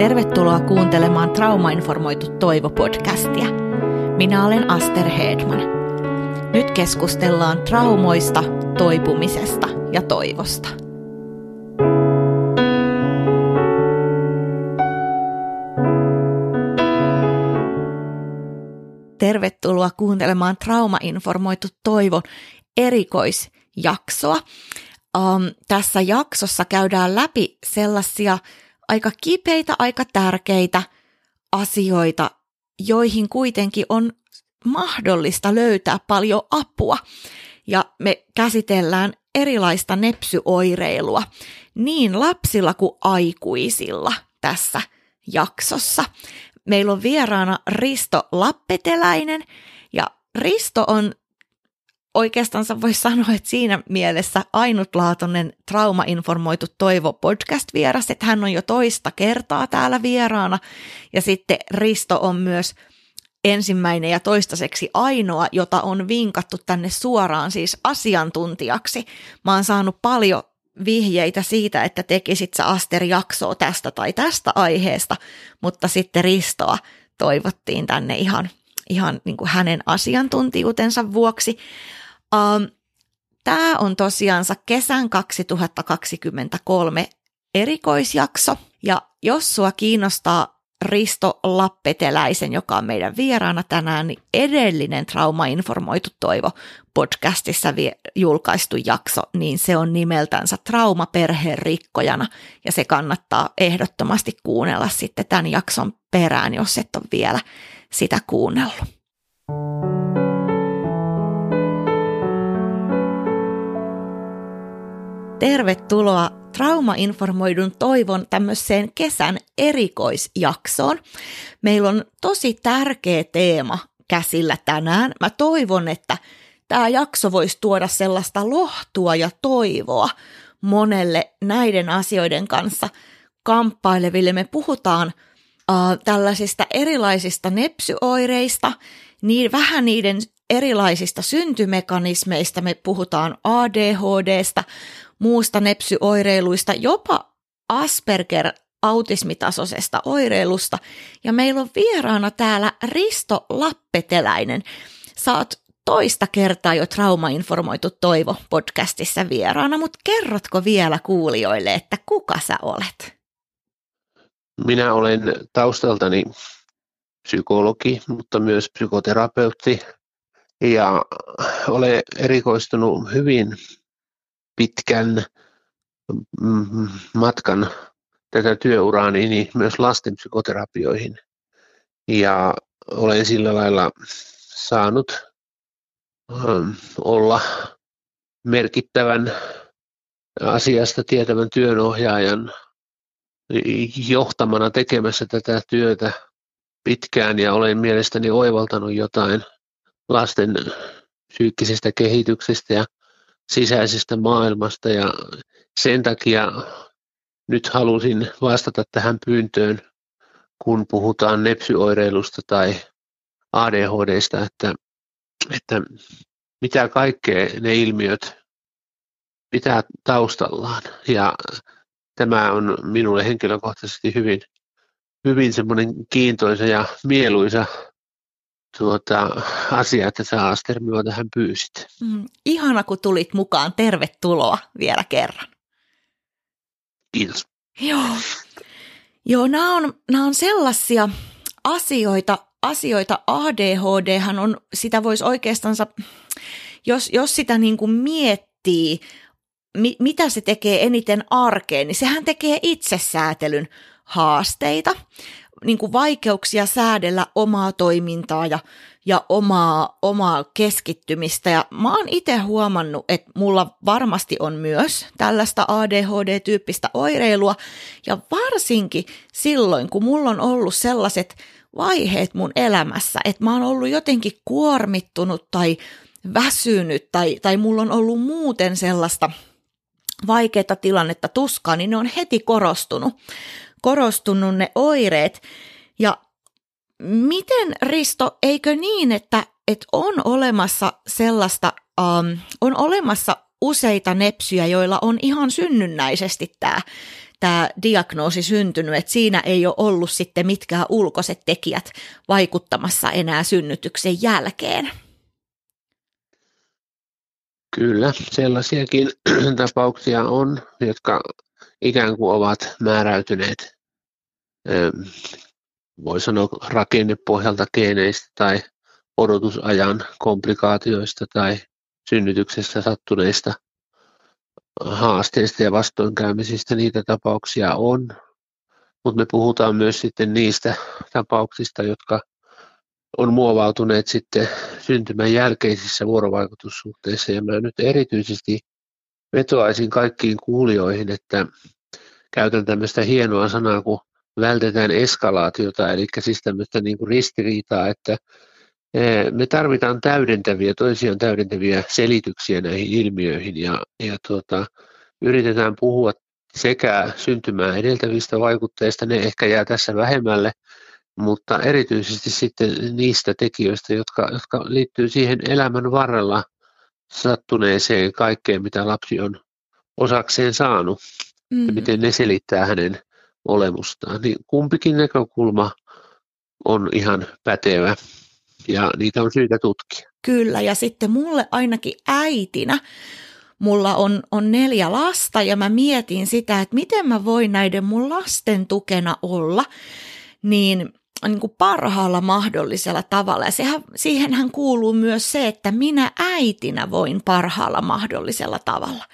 Tervetuloa kuuntelemaan Traumainformoitu Toivo-podcastia. Minä olen Aster Hedman. Nyt keskustellaan traumoista, toipumisesta ja toivosta. Tervetuloa kuuntelemaan Traumainformoitu Toivo erikoisjaksoa. Um, tässä jaksossa käydään läpi sellaisia aika kipeitä, aika tärkeitä asioita, joihin kuitenkin on mahdollista löytää paljon apua. Ja me käsitellään erilaista nepsyoireilua niin lapsilla kuin aikuisilla tässä jaksossa. Meillä on vieraana Risto Lappeteläinen ja Risto on oikeastaan voisi sanoa, että siinä mielessä ainutlaatuinen traumainformoitu Toivo podcast-vieras, että hän on jo toista kertaa täällä vieraana. Ja sitten Risto on myös ensimmäinen ja toistaiseksi ainoa, jota on vinkattu tänne suoraan siis asiantuntijaksi. Mä oon saanut paljon vihjeitä siitä, että tekisit sä Aster-jaksoa tästä tai tästä aiheesta, mutta sitten Ristoa toivottiin tänne ihan, ihan niin kuin hänen asiantuntijuutensa vuoksi. Um, Tämä on tosiaansa kesän 2023 erikoisjakso. Ja jos sua kiinnostaa Risto Lappeteläisen, joka on meidän vieraana tänään, niin edellinen Trauma-informoitu toivo podcastissa julkaistu jakso, niin se on nimeltänsä Trauma perheen rikkojana ja se kannattaa ehdottomasti kuunnella sitten tämän jakson perään, jos et ole vielä sitä kuunnellut. Tervetuloa traumainformoidun toivon tämmöiseen kesän erikoisjaksoon. Meillä on tosi tärkeä teema käsillä tänään. Mä toivon, että tämä jakso voisi tuoda sellaista lohtua ja toivoa monelle näiden asioiden kanssa kamppaileville. Me puhutaan äh, tällaisista erilaisista nepsyoireista, niin vähän niiden erilaisista syntymekanismeista, me puhutaan ADHDsta, muusta nepsyoireiluista, jopa Asperger autismitasoisesta oireilusta. Ja meillä on vieraana täällä Risto Lappeteläinen. Saat toista kertaa jo traumainformoitu Toivo podcastissa vieraana, mutta kerrotko vielä kuulijoille, että kuka sä olet? Minä olen taustaltani psykologi, mutta myös psykoterapeutti ja olen erikoistunut hyvin pitkän mm, matkan tätä työuraani niin myös lasten psykoterapioihin. Ja olen sillä lailla saanut ähm, olla merkittävän asiasta tietävän työnohjaajan johtamana tekemässä tätä työtä pitkään ja olen mielestäni oivaltanut jotain lasten psyykkisestä kehityksestä ja sisäisestä maailmasta ja sen takia nyt halusin vastata tähän pyyntöön, kun puhutaan nepsyoireilusta tai ADHDsta, että, että mitä kaikkea ne ilmiöt pitää taustallaan. Ja tämä on minulle henkilökohtaisesti hyvin, hyvin semmoinen kiintoisa ja mieluisa tuota, asia, että sä Aster minua tähän pyysit. Mm, ihana, kun tulit mukaan. Tervetuloa vielä kerran. Kiitos. Joo, Joo nämä, on, nämä on sellaisia asioita, asioita ADHD on, sitä voisi oikeastaan, jos, jos sitä niin kuin miettii, mi, mitä se tekee eniten arkeen, niin sehän tekee itsesäätelyn haasteita niin kuin vaikeuksia säädellä omaa toimintaa ja, ja omaa, omaa keskittymistä. Ja mä oon itse huomannut, että mulla varmasti on myös tällaista ADHD-tyyppistä oireilua. Ja varsinkin silloin, kun mulla on ollut sellaiset vaiheet mun elämässä, että mä oon ollut jotenkin kuormittunut tai väsynyt tai, tai mulla on ollut muuten sellaista vaikeaa tilannetta tuskaa, niin ne on heti korostunut korostunut ne oireet. Ja miten Risto, eikö niin, että, että on olemassa sellaista, um, on olemassa useita nepsyjä, joilla on ihan synnynnäisesti tämä tämä diagnoosi syntynyt, että siinä ei ole ollut sitten mitkään ulkoiset tekijät vaikuttamassa enää synnytyksen jälkeen. Kyllä, sellaisiakin tapauksia on, jotka ikään kuin ovat määräytyneet, voi sanoa rakennepohjalta geeneistä tai odotusajan komplikaatioista tai synnytyksessä sattuneista haasteista ja vastoinkäymisistä niitä tapauksia on, mutta me puhutaan myös sitten niistä tapauksista, jotka on muovautuneet sitten syntymän jälkeisissä vuorovaikutussuhteissa. Ja mä nyt erityisesti vetoaisin kaikkiin kuulijoihin, että käytän tämmöistä hienoa sanaa kuin vältetään eskalaatiota, eli siis tämmöistä niin kuin ristiriitaa, että e, me tarvitaan täydentäviä, toisiaan täydentäviä selityksiä näihin ilmiöihin ja, ja tuota, yritetään puhua sekä syntymään edeltävistä vaikutteista, ne ehkä jää tässä vähemmälle, mutta erityisesti sitten niistä tekijöistä, jotka, jotka liittyy siihen elämän varrella sattuneeseen kaikkeen, mitä lapsi on osakseen saanut mm. ja miten ne selittää hänen olemustaan. Niin kumpikin näkökulma on ihan pätevä ja niitä on syytä tutkia. Kyllä, ja sitten mulle ainakin äitinä, mulla on, on neljä lasta ja mä mietin sitä, että miten mä voin näiden mun lasten tukena olla, niin niin kuin parhaalla mahdollisella tavalla. Ja sehän, siihenhän kuuluu myös se, että minä äitinä voin parhaalla mahdollisella tavalla.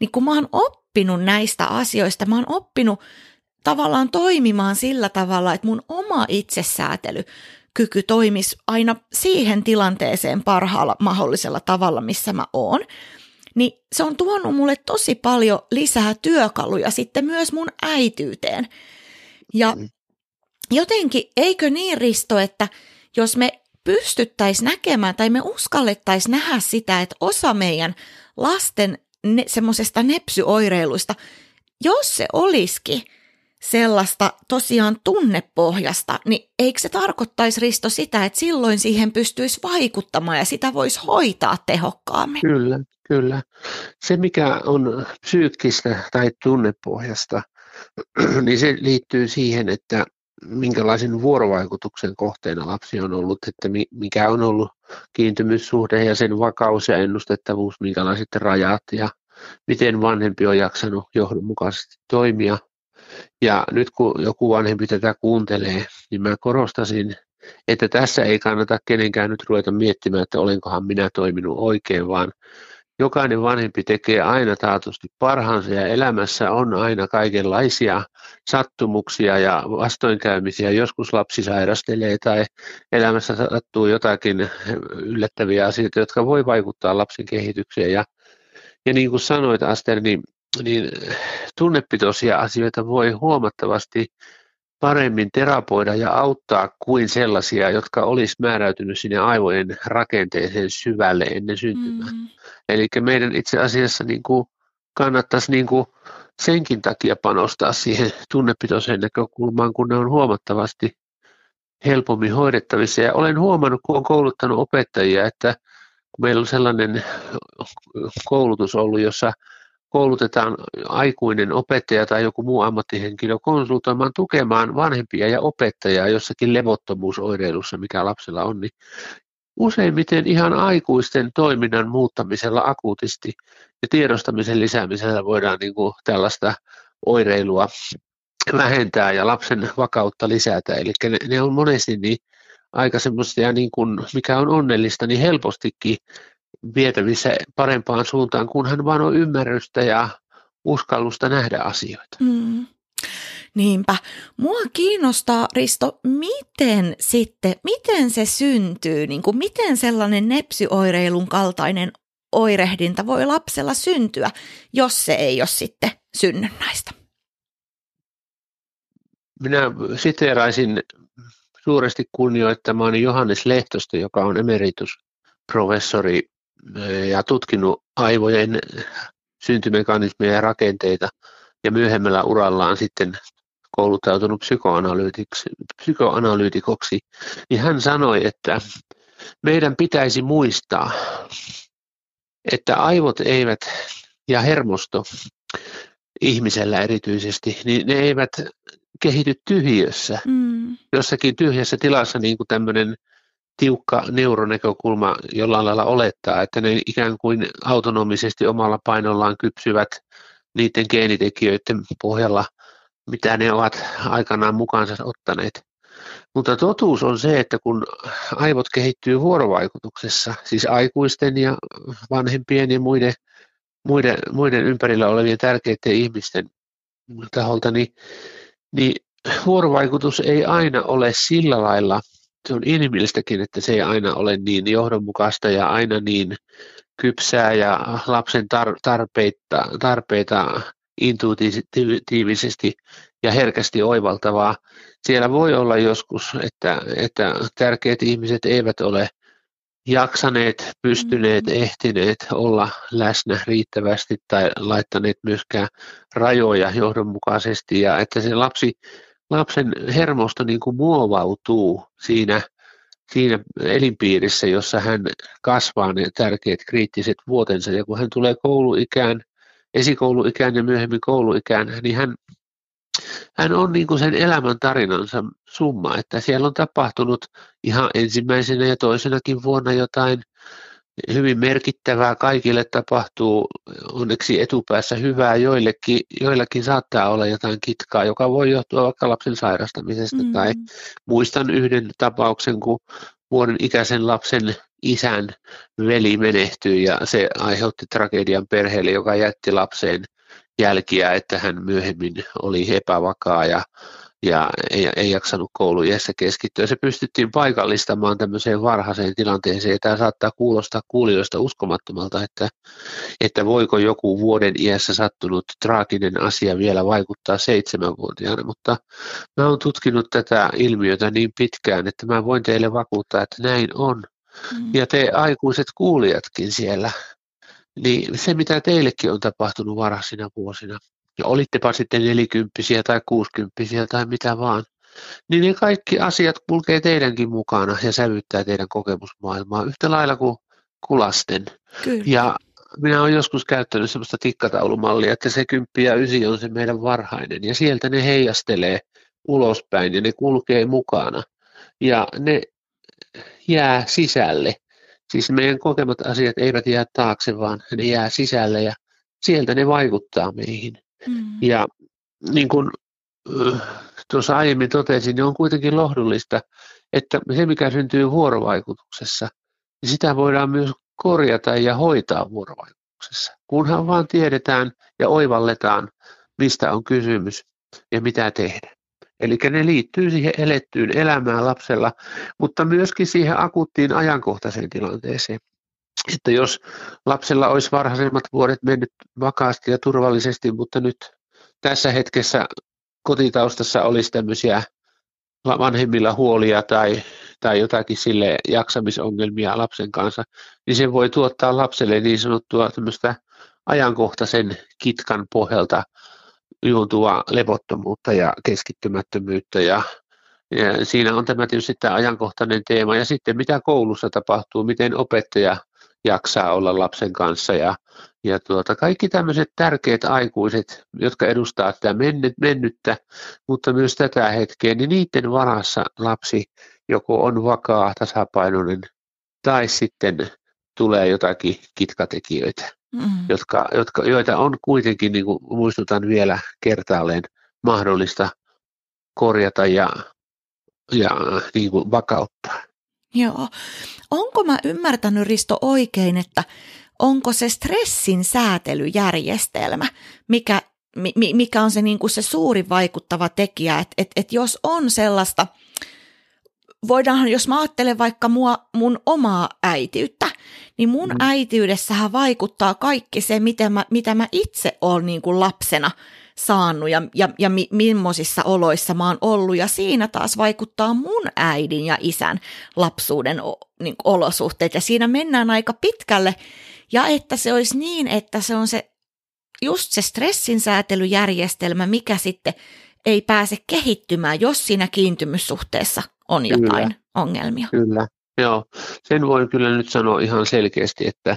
Niin kun mä oon oppinut näistä asioista, mä oon oppinut tavallaan toimimaan sillä tavalla, että mun oma itsesäätely kyky toimisi aina siihen tilanteeseen parhaalla mahdollisella tavalla, missä mä oon, niin se on tuonut mulle tosi paljon lisää työkaluja sitten myös mun äityyteen. Ja mm jotenkin, eikö niin Risto, että jos me pystyttäisiin näkemään tai me uskallettaisiin nähdä sitä, että osa meidän lasten ne, semmoisesta nepsyoireiluista, jos se olisikin sellaista tosiaan tunnepohjasta, niin eikö se tarkoittaisi Risto sitä, että silloin siihen pystyisi vaikuttamaan ja sitä voisi hoitaa tehokkaammin? Kyllä, kyllä. Se mikä on psyykkistä tai tunnepohjasta, niin se liittyy siihen, että minkälaisen vuorovaikutuksen kohteena lapsi on ollut, että mikä on ollut kiintymyssuhde ja sen vakaus ja ennustettavuus, minkälaiset rajat ja miten vanhempi on jaksanut johdonmukaisesti toimia. Ja nyt kun joku vanhempi tätä kuuntelee, niin mä korostasin, että tässä ei kannata kenenkään nyt ruveta miettimään, että olenkohan minä toiminut oikein, vaan Jokainen vanhempi tekee aina taatusti parhaansa ja elämässä on aina kaikenlaisia sattumuksia ja vastoinkäymisiä. Joskus lapsi sairastelee tai elämässä sattuu jotakin yllättäviä asioita, jotka voi vaikuttaa lapsen kehitykseen. Ja, ja niin kuin sanoit Aster, niin, niin tunnepitoisia asioita voi huomattavasti paremmin terapoida ja auttaa kuin sellaisia, jotka olisi määräytynyt sinne aivojen rakenteeseen syvälle ennen syntymää. Mm. Eli meidän itse asiassa niin kuin kannattaisi niin kuin senkin takia panostaa siihen tunnepitoiseen näkökulmaan, kun ne on huomattavasti helpommin hoidettavissa. Ja olen huomannut, kun olen kouluttanut opettajia, että meillä on sellainen koulutus ollut, jossa koulutetaan aikuinen opettaja tai joku muu ammattihenkilö konsultoimaan tukemaan vanhempia ja opettajaa jossakin levottomuusoireilussa, mikä lapsella on, niin useimmiten ihan aikuisten toiminnan muuttamisella akuutisti ja tiedostamisen lisäämisellä voidaan niin kuin tällaista oireilua vähentää ja lapsen vakautta lisätä. Eli ne, ne on monesti niin aika semmoista, niin kuin, mikä on onnellista, niin helpostikin vietävissä parempaan suuntaan, kunhan vaan on ymmärrystä ja uskallusta nähdä asioita. Mm. Niinpä. Mua kiinnostaa, Risto, miten sitten, miten se syntyy, niin kuin miten sellainen nepsyoireilun kaltainen oirehdinta voi lapsella syntyä, jos se ei ole sitten synnynnäistä? Minä siteeraisin suuresti kunnioittamaani Johannes Lehtosta, joka on emeritusprofessori ja tutkinut aivojen syntymekanismeja ja rakenteita ja myöhemmällä urallaan sitten kouluttautunut psykoanalyytikoksi, niin hän sanoi, että meidän pitäisi muistaa, että aivot eivät ja hermosto ihmisellä erityisesti, niin ne eivät kehity tyhjössä. Mm. Jossakin tyhjässä tilassa niin kuin tämmöinen tiukka neuronäkökulma jollain lailla olettaa, että ne ikään kuin autonomisesti omalla painollaan kypsyvät niiden geenitekijöiden pohjalla, mitä ne ovat aikanaan mukaansa ottaneet. Mutta totuus on se, että kun aivot kehittyy vuorovaikutuksessa, siis aikuisten ja vanhempien ja muiden, muiden, muiden ympärillä olevien tärkeiden ihmisten taholta, niin, niin vuorovaikutus ei aina ole sillä lailla, se on inhimillistäkin, että se ei aina ole niin johdonmukaista ja aina niin kypsää ja lapsen tar- tarpeita, tarpeita intuitiivisesti ja herkästi oivaltavaa. Siellä voi olla joskus, että, että tärkeät ihmiset eivät ole jaksaneet, pystyneet, mm-hmm. ehtineet olla läsnä riittävästi tai laittaneet myöskään rajoja johdonmukaisesti ja että se lapsi, lapsen hermosto niin kuin muovautuu siinä, siinä elinpiirissä, jossa hän kasvaa ne tärkeät kriittiset vuotensa. Ja kun hän tulee kouluikään, esikouluikään ja myöhemmin kouluikään, niin hän, hän on niin kuin sen elämän tarinansa summa, että siellä on tapahtunut ihan ensimmäisenä ja toisenakin vuonna jotain hyvin merkittävää. Kaikille tapahtuu onneksi etupäässä hyvää, joillekin, joillakin saattaa olla jotain kitkaa, joka voi johtua vaikka lapsen sairastamisesta. Mm. Tai muistan yhden tapauksen, kun vuoden ikäisen lapsen isän veli menehtyi ja se aiheutti tragedian perheelle, joka jätti lapseen jälkiä, että hän myöhemmin oli epävakaa ja, ja ei, ei jaksanut kouluiässä keskittyä. Se pystyttiin paikallistamaan tämmöiseen varhaiseen tilanteeseen. Tämä saattaa kuulostaa kuulijoista uskomattomalta, että, että voiko joku vuoden iässä sattunut traaginen asia vielä vaikuttaa seitsemänvuotiaana, mutta mä oon tutkinut tätä ilmiötä niin pitkään, että mä voin teille vakuuttaa, että näin on. Mm. Ja te aikuiset kuulijatkin siellä, niin se mitä teillekin on tapahtunut varhaisina vuosina, ja olittepa sitten nelikymppisiä tai kuusikymppisiä tai mitä vaan, niin ne kaikki asiat kulkee teidänkin mukana ja sävyttää teidän kokemusmaailmaa yhtä lailla kuin kulasten. Kyllä. Ja minä olen joskus käyttänyt sellaista tikkataulumallia, että se kymppi ja ysi on se meidän varhainen ja sieltä ne heijastelee ulospäin ja ne kulkee mukana ja ne jää sisälle. Siis meidän kokemat asiat eivät jää taakse, vaan ne jää sisälle ja sieltä ne vaikuttaa meihin. Mm. Ja niin kuin tuossa aiemmin totesin, niin on kuitenkin lohdullista, että se mikä syntyy vuorovaikutuksessa, niin sitä voidaan myös korjata ja hoitaa vuorovaikutuksessa, kunhan vaan tiedetään ja oivalletaan, mistä on kysymys ja mitä tehdä. Eli ne liittyy siihen elettyyn elämään lapsella, mutta myöskin siihen akuuttiin ajankohtaiseen tilanteeseen. Että jos lapsella olisi varhaisemmat vuodet mennyt vakaasti ja turvallisesti, mutta nyt tässä hetkessä kotitaustassa olisi tämmöisiä vanhemmilla huolia tai, tai jotakin sille jaksamisongelmia lapsen kanssa, niin se voi tuottaa lapselle niin sanottua tämmöistä ajankohtaisen kitkan pohjalta juontuvaa levottomuutta ja keskittymättömyyttä. Ja, ja siinä on tämä tietysti tämä ajankohtainen teema. Ja sitten mitä koulussa tapahtuu, miten opettaja jaksaa olla lapsen kanssa ja, ja tuota, kaikki tämmöiset tärkeät aikuiset, jotka edustaa tätä mennyt, mennyttä, mutta myös tätä hetkeä, niin niiden varassa lapsi joko on vakaa, tasapainoinen tai sitten tulee jotakin kitkatekijöitä mm. jotka, jotka, joita on kuitenkin, niin kuin muistutan vielä kertaalleen, mahdollista korjata ja, ja niin kuin vakauttaa. Joo. Onko mä ymmärtänyt Risto oikein, että onko se stressin säätelyjärjestelmä, mikä, mikä on se, niin kuin se suuri vaikuttava tekijä, että, että, että jos on sellaista – voidaan, jos mä ajattelen vaikka mua, mun omaa äitiyttä, niin mun mm. äitiydessähän vaikuttaa kaikki se, mitä mä, mitä mä itse olen niin kuin lapsena saanut ja, ja, ja mi, millaisissa oloissa mä oon ollut. Ja siinä taas vaikuttaa mun äidin ja isän lapsuuden niin olosuhteet. Ja siinä mennään aika pitkälle. Ja että se olisi niin, että se on se just se stressinsäätelyjärjestelmä, mikä sitten ei pääse kehittymään, jos siinä kiintymyssuhteessa on jotain kyllä, ongelmia. Kyllä, joo. Sen voin kyllä nyt sanoa ihan selkeästi, että,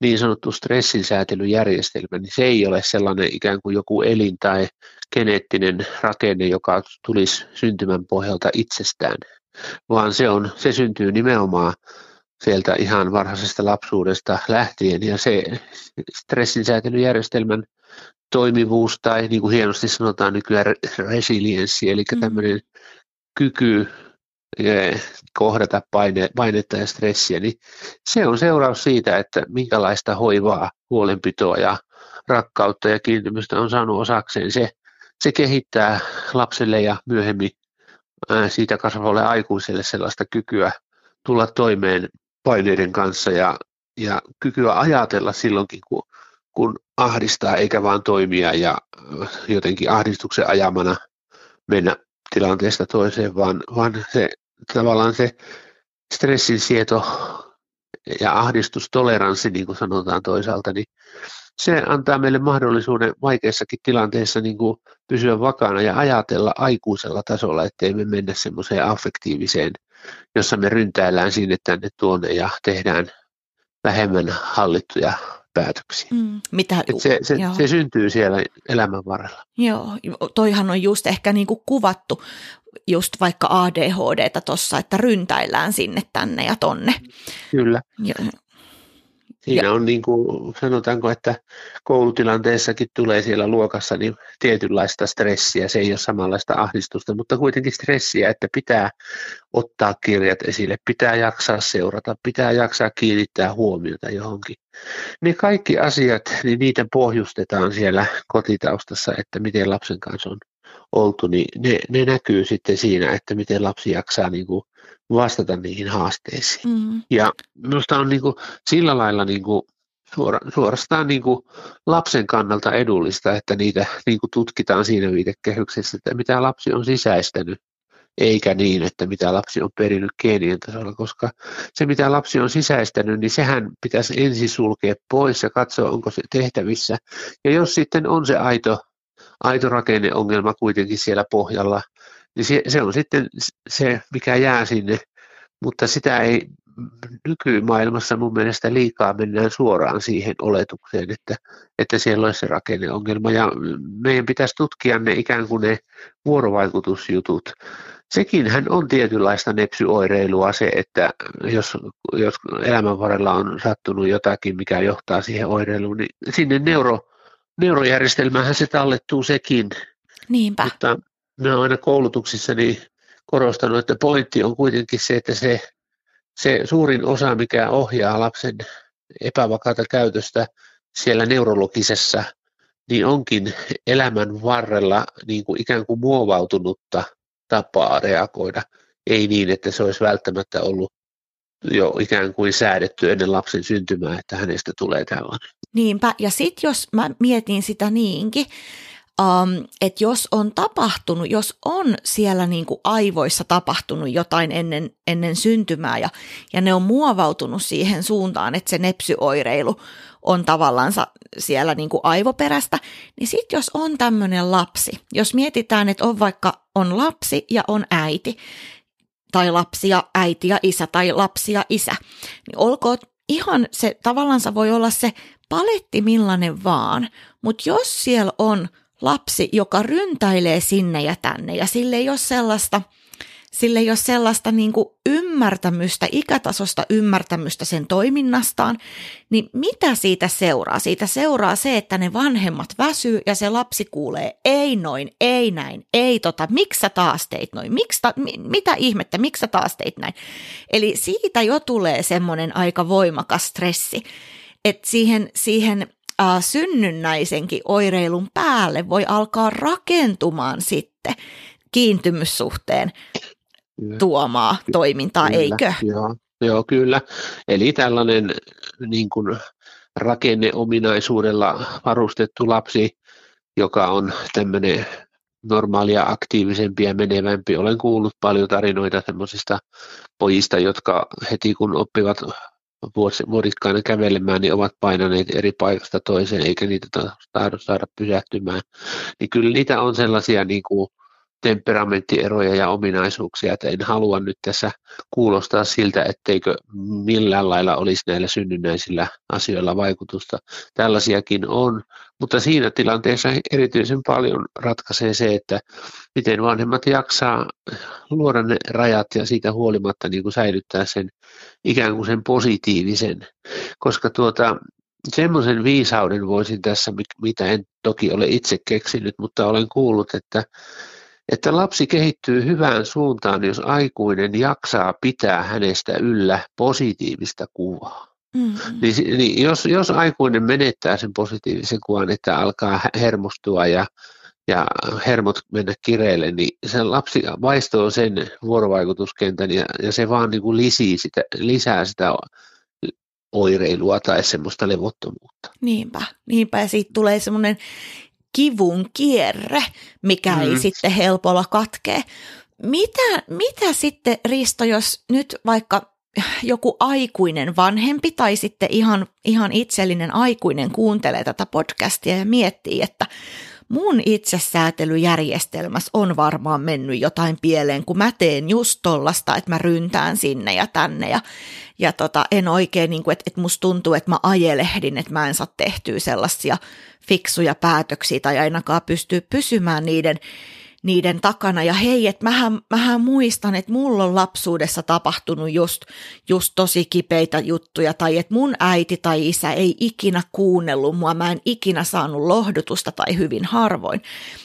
niin sanottu stressinsäätelyjärjestelmä, niin se ei ole sellainen ikään kuin joku elin tai geneettinen rakenne, joka tulisi syntymän pohjalta itsestään, vaan se, on, se syntyy nimenomaan sieltä ihan varhaisesta lapsuudesta lähtien ja se stressinsäätelyjärjestelmän toimivuus tai niin kuin hienosti sanotaan nykyään resilienssi, eli mm. tämmöinen kyky kohdata paine, painetta ja stressiä, niin se on seuraus siitä, että minkälaista hoivaa, huolenpitoa ja rakkautta ja kiintymystä on saanut osakseen. Se, se kehittää lapselle ja myöhemmin siitä kasvavalle aikuiselle sellaista kykyä tulla toimeen paineiden kanssa ja, ja kykyä ajatella silloinkin, kun, kun ahdistaa eikä vaan toimia ja jotenkin ahdistuksen ajamana mennä tilanteesta toiseen, vaan, vaan se tavallaan se stressin sieto ja ahdistustoleranssi, niin kuin sanotaan toisaalta, niin se antaa meille mahdollisuuden vaikeissakin tilanteissa niin kuin pysyä vakaana ja ajatella aikuisella tasolla, ettei me mennä semmoiseen affektiiviseen, jossa me ryntäillään sinne tänne tuonne ja tehdään vähemmän hallittuja päätöksiä. Mm, mitä, se, se, se syntyy siellä elämän varrella. Joo, toihan on just ehkä niin kuin kuvattu just vaikka ADHDta tuossa, että ryntäillään sinne tänne ja tonne. Kyllä. Ja, Siinä ja. on niin kuin, sanotaanko, että koulutilanteessakin tulee siellä luokassa niin tietynlaista stressiä, se ei ole samanlaista ahdistusta, mutta kuitenkin stressiä, että pitää ottaa kirjat esille, pitää jaksaa seurata, pitää jaksaa kiinnittää huomiota johonkin. Niin kaikki asiat, niin niitä pohjustetaan siellä kotitaustassa, että miten lapsen kanssa on oltu, niin ne, ne näkyy sitten siinä, että miten lapsi jaksaa niin kuin vastata niihin haasteisiin. Mm. Ja minusta on niin kuin sillä lailla niin kuin suora, suorastaan niin kuin lapsen kannalta edullista, että niitä niin kuin tutkitaan siinä viitekehyksessä, että mitä lapsi on sisäistänyt, eikä niin, että mitä lapsi on perinyt geenien tasolla, koska se mitä lapsi on sisäistänyt, niin sehän pitäisi ensin sulkea pois ja katsoa, onko se tehtävissä. Ja jos sitten on se aito aito rakenneongelma kuitenkin siellä pohjalla, niin se, se on sitten se, mikä jää sinne, mutta sitä ei nykymaailmassa mun mielestä liikaa mennään suoraan siihen oletukseen, että, että siellä olisi se rakenneongelma. Ja meidän pitäisi tutkia ne ikään kuin ne vuorovaikutusjutut. Sekin hän on tietynlaista nepsyoireilua se, että jos, jos elämän varrella on sattunut jotakin, mikä johtaa siihen oireiluun, niin sinne neuro, neurojärjestelmähän se tallettuu sekin. Niinpä. Mutta minä olen aina koulutuksissani korostanut, että pointti on kuitenkin se, että se, se suurin osa, mikä ohjaa lapsen epävakaata käytöstä siellä neurologisessa, niin onkin elämän varrella niin kuin ikään kuin muovautunutta tapaa reagoida. Ei niin, että se olisi välttämättä ollut jo ikään kuin säädetty ennen lapsen syntymää, että hänestä tulee tällainen. Niinpä, ja sitten jos mä mietin sitä niinkin, um, että jos on tapahtunut, jos on siellä niin kuin aivoissa tapahtunut jotain ennen, ennen syntymää ja, ja ne on muovautunut siihen suuntaan, että se nepsyoireilu on tavallaan siellä niin kuin aivoperästä, niin sitten jos on tämmöinen lapsi, jos mietitään, että on vaikka on lapsi ja on äiti, tai lapsi ja äiti ja isä tai lapsi ja isä, niin olkoon ihan se, tavallaan voi olla se paletti millainen vaan, mutta jos siellä on lapsi, joka ryntäilee sinne ja tänne ja sille ei ole sellaista – sille ei ole sellaista niin kuin ymmärtämystä, ikätasosta ymmärtämystä sen toiminnastaan, niin mitä siitä seuraa? Siitä seuraa se, että ne vanhemmat väsyy ja se lapsi kuulee ei noin, ei näin, ei tota, miksi sä taas teit noin, miksi ta, mitä ihmettä, miksi sä taas teit näin. Eli siitä jo tulee semmoinen aika voimakas stressi, että siihen, siihen äh, synnynnäisenkin oireilun päälle voi alkaa rakentumaan sitten kiintymyssuhteen tuomaa toimintaa, kyllä, eikö? Joo, joo, kyllä. Eli tällainen niin kuin rakenneominaisuudella varustettu lapsi, joka on tämmöinen normaalia aktiivisempi ja menevämpi. Olen kuullut paljon tarinoita semmoisista pojista, jotka heti kun oppivat vuodikkaina kävelemään, niin ovat painaneet eri paikasta toiseen, eikä niitä tahdo saada pysähtymään. Niin kyllä niitä on sellaisia niin kuin temperamenttieroja ja ominaisuuksia, että en halua nyt tässä kuulostaa siltä, etteikö millään lailla olisi näillä synnynnäisillä asioilla vaikutusta. Tällaisiakin on, mutta siinä tilanteessa erityisen paljon ratkaisee se, että miten vanhemmat jaksaa luoda ne rajat ja siitä huolimatta niin kuin säilyttää sen ikään kuin sen positiivisen, koska tuota, semmoisen viisauden voisin tässä, mitä en toki ole itse keksinyt, mutta olen kuullut, että että lapsi kehittyy hyvään suuntaan, jos aikuinen jaksaa pitää hänestä yllä positiivista kuvaa. Mm-hmm. Niin, niin jos, jos aikuinen menettää sen positiivisen kuvan, että alkaa hermostua ja, ja hermot mennä kireille, niin se lapsi vaistoo sen vuorovaikutuskentän ja, ja se vaan niin kuin lisii sitä, lisää sitä oireilua tai semmoista levottomuutta. Niinpä, niinpä ja siitä tulee semmoinen kivun kierre, mikä mm. ei sitten helpolla katkee. Mitä, mitä sitten Risto, jos nyt vaikka joku aikuinen vanhempi tai sitten ihan, ihan itsellinen aikuinen kuuntelee tätä podcastia ja miettii, että mun itsesäätelyjärjestelmässä on varmaan mennyt jotain pieleen, kun mä teen just tollasta, että mä ryntään sinne ja tänne. Ja, ja tota, en oikein, niin kuin, että, että musta tuntuu, että mä ajelehdin, että mä en saa tehtyä sellaisia fiksuja päätöksiä tai ainakaan pystyy pysymään niiden niiden takana. Ja hei, että mähän, mähän muistan, että mulla on lapsuudessa tapahtunut just, just tosi kipeitä juttuja, tai että mun äiti tai isä ei ikinä kuunnellut mua, mä en ikinä saanut lohdutusta tai hyvin harvoin.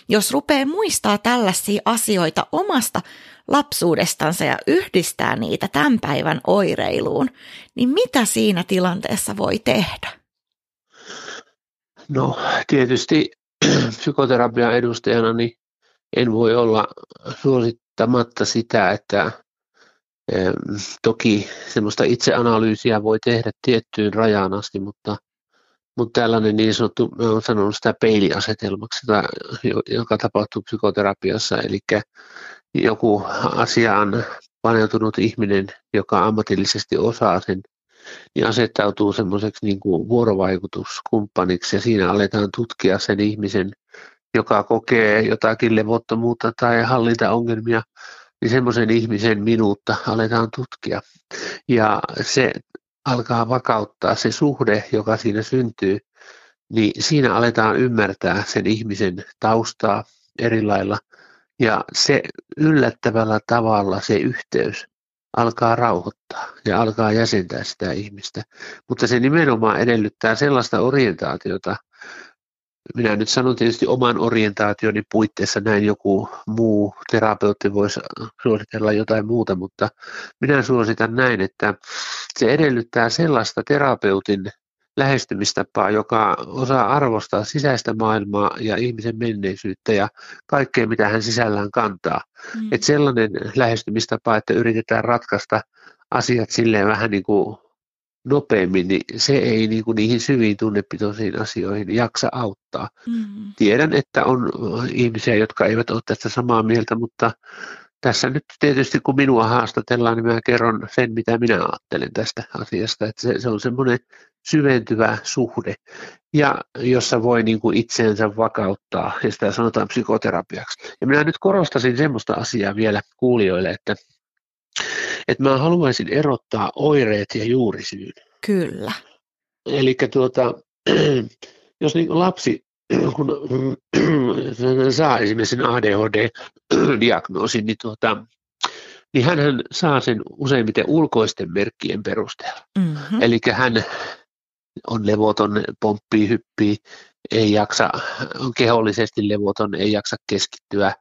Jos rupeaa muistaa tällaisia asioita omasta lapsuudestansa ja yhdistää niitä tämän päivän oireiluun, niin mitä siinä tilanteessa voi tehdä? No tietysti psykoterapian edustajana niin en voi olla suosittamatta sitä, että toki semmoista itseanalyysiä voi tehdä tiettyyn rajaan asti, mutta, mutta tällainen niin sanottu, olen sanonut sitä peiliasetelmaksi, joka tapahtuu psykoterapiassa, eli joku asiaan paneutunut ihminen, joka ammatillisesti osaa sen, niin asettautuu semmoiseksi niin kuin vuorovaikutuskumppaniksi. Ja siinä aletaan tutkia sen ihmisen joka kokee jotakin levottomuutta tai hallintaongelmia, niin semmoisen ihmisen minuutta aletaan tutkia. Ja se alkaa vakauttaa se suhde, joka siinä syntyy, niin siinä aletaan ymmärtää sen ihmisen taustaa eri lailla. Ja se yllättävällä tavalla se yhteys alkaa rauhoittaa ja alkaa jäsentää sitä ihmistä. Mutta se nimenomaan edellyttää sellaista orientaatiota, minä nyt sanon tietysti oman orientaationi puitteissa näin joku muu terapeutti voisi suositella jotain muuta, mutta minä suositan näin, että se edellyttää sellaista terapeutin lähestymistapaa, joka osaa arvostaa sisäistä maailmaa ja ihmisen menneisyyttä ja kaikkea, mitä hän sisällään kantaa. Mm. Että sellainen lähestymistapa, että yritetään ratkaista asiat silleen vähän niin kuin nopeammin, niin se ei niin kuin niihin syviin tunnepitoisiin asioihin jaksa auttaa. Mm. Tiedän, että on ihmisiä, jotka eivät ole tästä samaa mieltä, mutta tässä nyt tietysti kun minua haastatellaan, niin mä kerron sen, mitä minä ajattelen tästä asiasta. Että se, se on semmoinen syventyvä suhde, ja jossa voi niin kuin itseensä vakauttaa, ja sitä sanotaan psykoterapiaksi. Ja minä nyt korostasin semmoista asiaa vielä kuulijoille, että että mä haluaisin erottaa oireet ja juurisyyn. Kyllä. Eli tuota, jos niin lapsi kun saa esimerkiksi sen ADHD-diagnoosin, niin, tuota, niin hän saa sen useimmiten ulkoisten merkkien perusteella. Mm-hmm. Eli hän on levoton, pomppii, hyppii, ei jaksa, on kehollisesti levoton, ei jaksa keskittyä,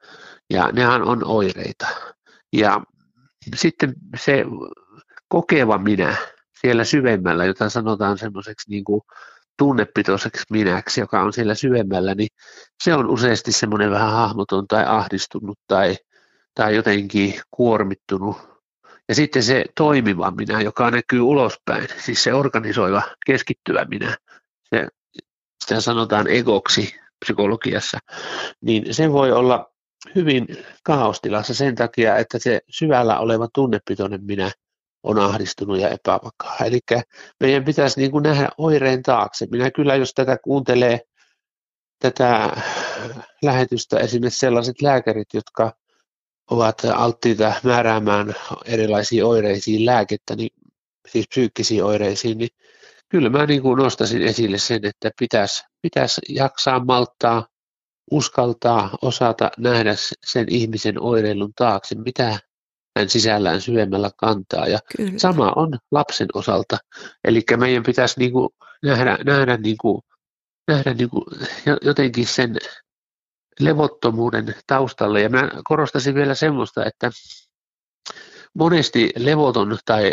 ja nehän on oireita. Ja sitten se kokeva minä siellä syvemmällä, jota sanotaan semmoiseksi niin kuin tunnepitoiseksi minäksi, joka on siellä syvemmällä, niin se on useasti semmoinen vähän hahmoton tai ahdistunut tai, tai jotenkin kuormittunut. Ja sitten se toimiva minä, joka näkyy ulospäin, siis se organisoiva, keskittyvä minä, se, sitä sanotaan egoksi psykologiassa, niin se voi olla hyvin kaostilassa sen takia, että se syvällä oleva tunnepitoinen minä on ahdistunut ja epävakaa. Eli meidän pitäisi niin kuin nähdä oireen taakse. Minä kyllä, jos tätä kuuntelee tätä lähetystä esimerkiksi sellaiset lääkärit, jotka ovat alttiita määräämään erilaisiin oireisiin lääkettä, niin, siis psyykkisiin oireisiin, niin kyllä mä niin kuin nostaisin esille sen, että pitäisi, pitäisi jaksaa malttaa, uskaltaa, osata nähdä sen ihmisen oireilun taakse, mitä hän sisällään syvemmällä kantaa. Ja Kyllä. sama on lapsen osalta. Eli meidän pitäisi niin kuin nähdä, nähdä, niin kuin, nähdä niin kuin jotenkin sen levottomuuden taustalle. Ja mä korostaisin vielä semmoista, että monesti levoton tai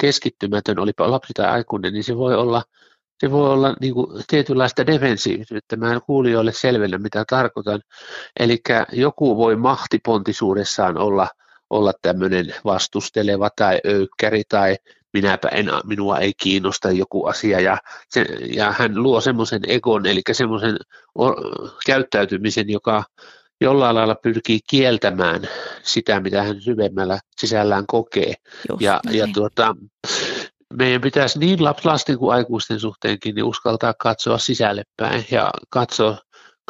keskittymätön, olipa lapsi tai aikuinen, niin se voi olla, se voi olla niin kuin tietynlaista defensiivisyyttä. Mä en kuulijoille selvennä, mitä tarkoitan. Eli joku voi mahtipontisuudessaan olla, olla tämmöinen vastusteleva tai öykkäri tai minäpä en, minua ei kiinnosta joku asia ja, se, ja hän luo semmoisen egon, eli semmoisen käyttäytymisen, joka jollain lailla pyrkii kieltämään sitä, mitä hän syvemmällä sisällään kokee. Just ja, ja tuota, meidän pitäisi niin lasten kuin aikuisten suhteenkin niin uskaltaa katsoa sisälle päin ja katsoa,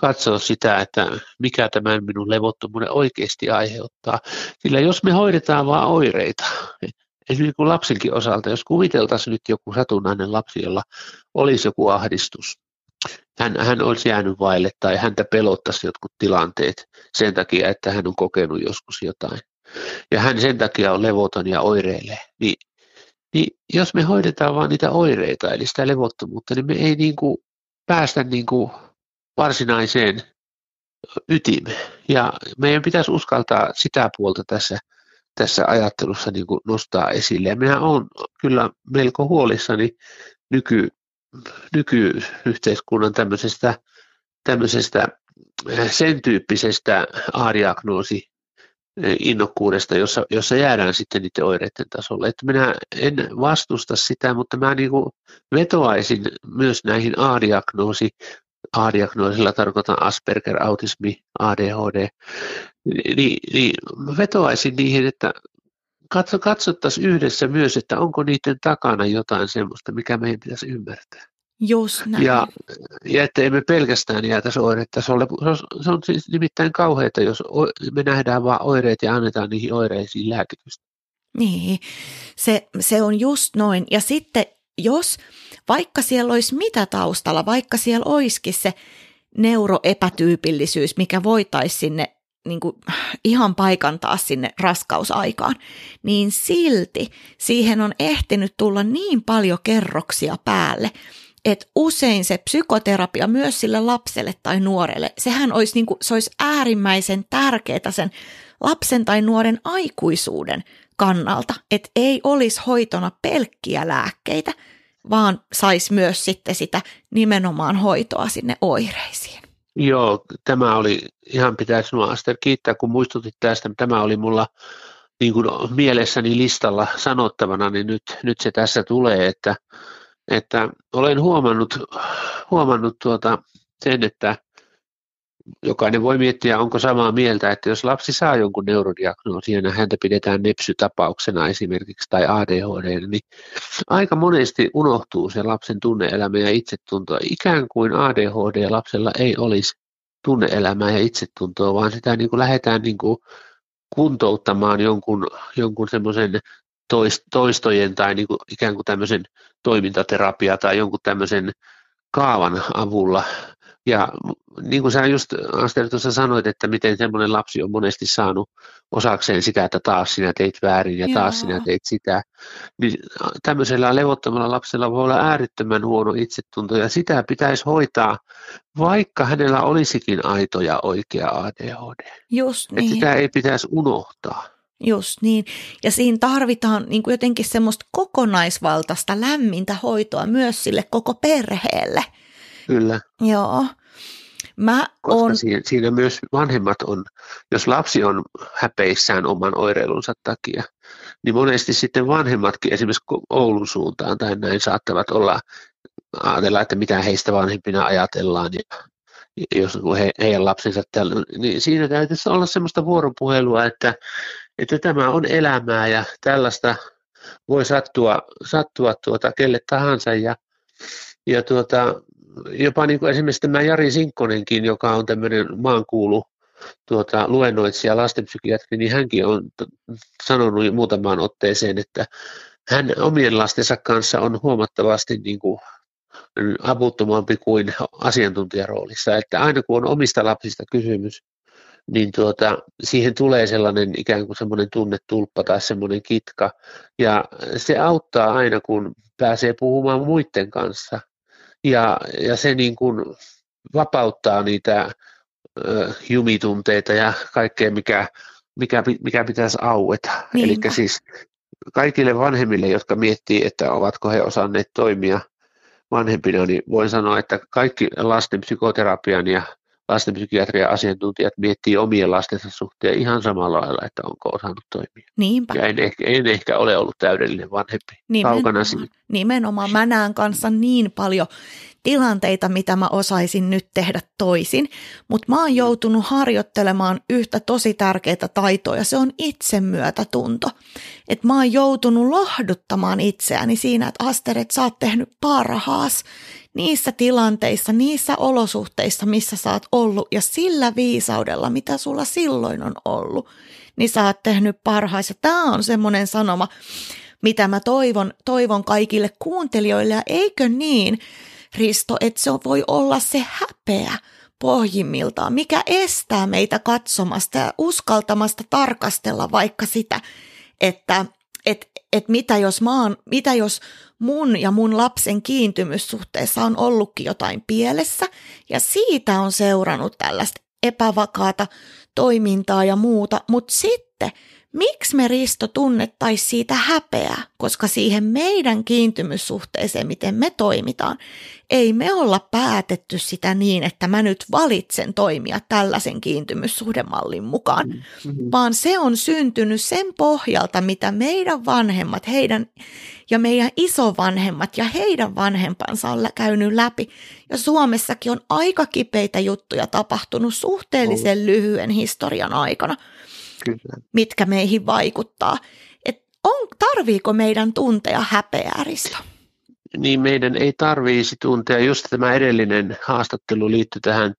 katsoa sitä, että mikä tämän minun levottomuuden oikeasti aiheuttaa. Sillä jos me hoidetaan vain oireita, esimerkiksi kuin lapsenkin osalta, jos kuviteltaisiin nyt joku satunnainen lapsi, jolla olisi joku ahdistus, hän, hän olisi jäänyt vaille tai häntä pelottaisi jotkut tilanteet sen takia, että hän on kokenut joskus jotain. Ja hän sen takia on levoton ja oireilee. Niin, niin jos me hoidetaan vain niitä oireita, eli sitä levottomuutta, niin me ei niin kuin päästä niin kuin varsinaiseen ytimeen. Ja meidän pitäisi uskaltaa sitä puolta tässä, tässä ajattelussa niin kuin nostaa esille. Ja minä olen kyllä melko huolissani nyky, nykyyhteiskunnan tämmöisestä, tämmöisestä sen tyyppisestä A-diagnoosi eh, innokkuudesta, jossa, jossa jäädään sitten niiden oireiden tasolle. Että minä en vastusta sitä, mutta mä niin kuin vetoaisin myös näihin A-diagnoosi, A-diagnoosilla tarkoitan Asperger, autismi, ADHD, niin, niin vetoaisin niihin, että katso, katsottaisiin yhdessä myös, että onko niiden takana jotain semmoista, mikä meidän pitäisi ymmärtää. Just näin. Ja, ja että emme pelkästään jäätäisi oiretasolle. Se on, se on siis nimittäin kauheita, jos me nähdään vain oireet ja annetaan niihin oireisiin lääkitystä. Niin, se, se on just noin. Ja sitten jos vaikka siellä olisi mitä taustalla, vaikka siellä olisikin se neuroepätyypillisyys, mikä voitaisiin sinne niin kuin ihan paikantaa sinne raskausaikaan, niin silti siihen on ehtinyt tulla niin paljon kerroksia päälle, että usein se psykoterapia myös sille lapselle tai nuorelle, sehän olisi, niin kuin, se olisi äärimmäisen tärkeää sen lapsen tai nuoren aikuisuuden kannalta, että ei olisi hoitona pelkkiä lääkkeitä, vaan saisi myös sitten sitä nimenomaan hoitoa sinne oireisiin. Joo, tämä oli, ihan pitäisi sinua Aster kiittää, kun muistutit tästä. Tämä oli mulla niin kuin mielessäni listalla sanottavana, niin nyt, nyt se tässä tulee, että, että olen huomannut, huomannut tuota sen, että jokainen voi miettiä, onko samaa mieltä, että jos lapsi saa jonkun neurodiagnoosin ja häntä pidetään nepsytapauksena esimerkiksi tai ADHD, niin aika monesti unohtuu se lapsen tunneelämä ja itsetunto. Ikään kuin ADHD-lapsella ei olisi tunneelämää ja itsetuntoa, vaan sitä niin kuin lähdetään niin kuin kuntouttamaan jonkun, jonkun semmoisen toistojen tai niin kuin ikään kuin tämmöisen toimintaterapia tai jonkun tämmöisen kaavan avulla ja niin kuin sä just Aster tuossa sanoit, että miten semmoinen lapsi on monesti saanut osakseen sitä, että taas sinä teit väärin ja taas Joo. sinä teit sitä, niin tämmöisellä levottomalla lapsella voi olla äärettömän huono itsetunto ja sitä pitäisi hoitaa, vaikka hänellä olisikin aito ja oikea ADHD. Just niin. Että sitä ei pitäisi unohtaa. Just niin. Ja siinä tarvitaan niin kuin jotenkin semmoista kokonaisvaltaista lämmintä hoitoa myös sille koko perheelle – Kyllä. Joo. Mä Koska on... siinä, siinä myös vanhemmat on, jos lapsi on häpeissään oman oireilunsa takia, niin monesti sitten vanhemmatkin esimerkiksi Oulun suuntaan tai näin saattavat olla, ajatella, että mitä heistä vanhempina ajatellaan ja jos he, heidän lapsensa tällä, niin siinä täytyisi olla sellaista vuoropuhelua, että, että tämä on elämää ja tällaista voi sattua, sattua tuota kelle tahansa ja, ja tuota, jopa niin kuin esimerkiksi tämä Jari Sinkkonenkin, joka on tämmöinen maankuulu tuota, luennoitsija, lastenpsykiatri, niin hänkin on sanonut muutamaan otteeseen, että hän omien lastensa kanssa on huomattavasti niin kuin avuttomampi kuin asiantuntijaroolissa. Että aina kun on omista lapsista kysymys, niin tuota, siihen tulee sellainen ikään kuin semmoinen tunnetulppa tai semmoinen kitka. Ja se auttaa aina, kun pääsee puhumaan muiden kanssa. Ja, ja se niin kuin vapauttaa niitä ö, jumitunteita ja kaikkea, mikä, mikä, mikä pitäisi aueta. Eli siis kaikille vanhemmille, jotka miettii, että ovatko he osanneet toimia vanhempina, niin voin sanoa, että kaikki lasten psykoterapian ja lastenpsykiatrian asiantuntijat miettii omien lastensa suhteen ihan samalla lailla, että onko osannut toimia. Niinpä. Ja en ehkä, en ehkä ole ollut täydellinen vanhempi. Nimenomaan, Kaukana siitä. nimenomaan. Mä näen kanssa niin paljon tilanteita, mitä mä osaisin nyt tehdä toisin, mutta mä oon joutunut harjoittelemaan yhtä tosi tärkeää taitoa ja se on itsemyötätunto. Että mä oon joutunut lohduttamaan itseäni siinä, että Aster, että sä oot tehnyt parhaas niissä tilanteissa, niissä olosuhteissa, missä sä oot ollut ja sillä viisaudella, mitä sulla silloin on ollut, niin sä oot tehnyt parhaas. Ja tämä on semmoinen sanoma, mitä mä toivon, toivon kaikille kuuntelijoille ja eikö niin, Risto, että se voi olla se häpeä pohjimmiltaan, mikä estää meitä katsomasta ja uskaltamasta tarkastella vaikka sitä, että et, et mitä, jos mitä jos mun ja mun lapsen kiintymyssuhteessa on ollutkin jotain pielessä ja siitä on seurannut tällaista epävakaata toimintaa ja muuta, mutta sitten Miksi me Risto tunnettaisiin siitä häpeää, koska siihen meidän kiintymyssuhteeseen, miten me toimitaan, ei me olla päätetty sitä niin, että mä nyt valitsen toimia tällaisen kiintymyssuhdemallin mukaan, mm-hmm. vaan se on syntynyt sen pohjalta, mitä meidän vanhemmat, heidän ja meidän isovanhemmat ja heidän vanhempansa on käynyt läpi. Ja Suomessakin on aika kipeitä juttuja tapahtunut suhteellisen lyhyen historian aikana – Kyllä. mitkä meihin vaikuttaa. Et on, tarviiko meidän tuntea häpeää, Risto? Niin meidän ei tarviisi tuntea. Just tämä edellinen haastattelu liittyy tähän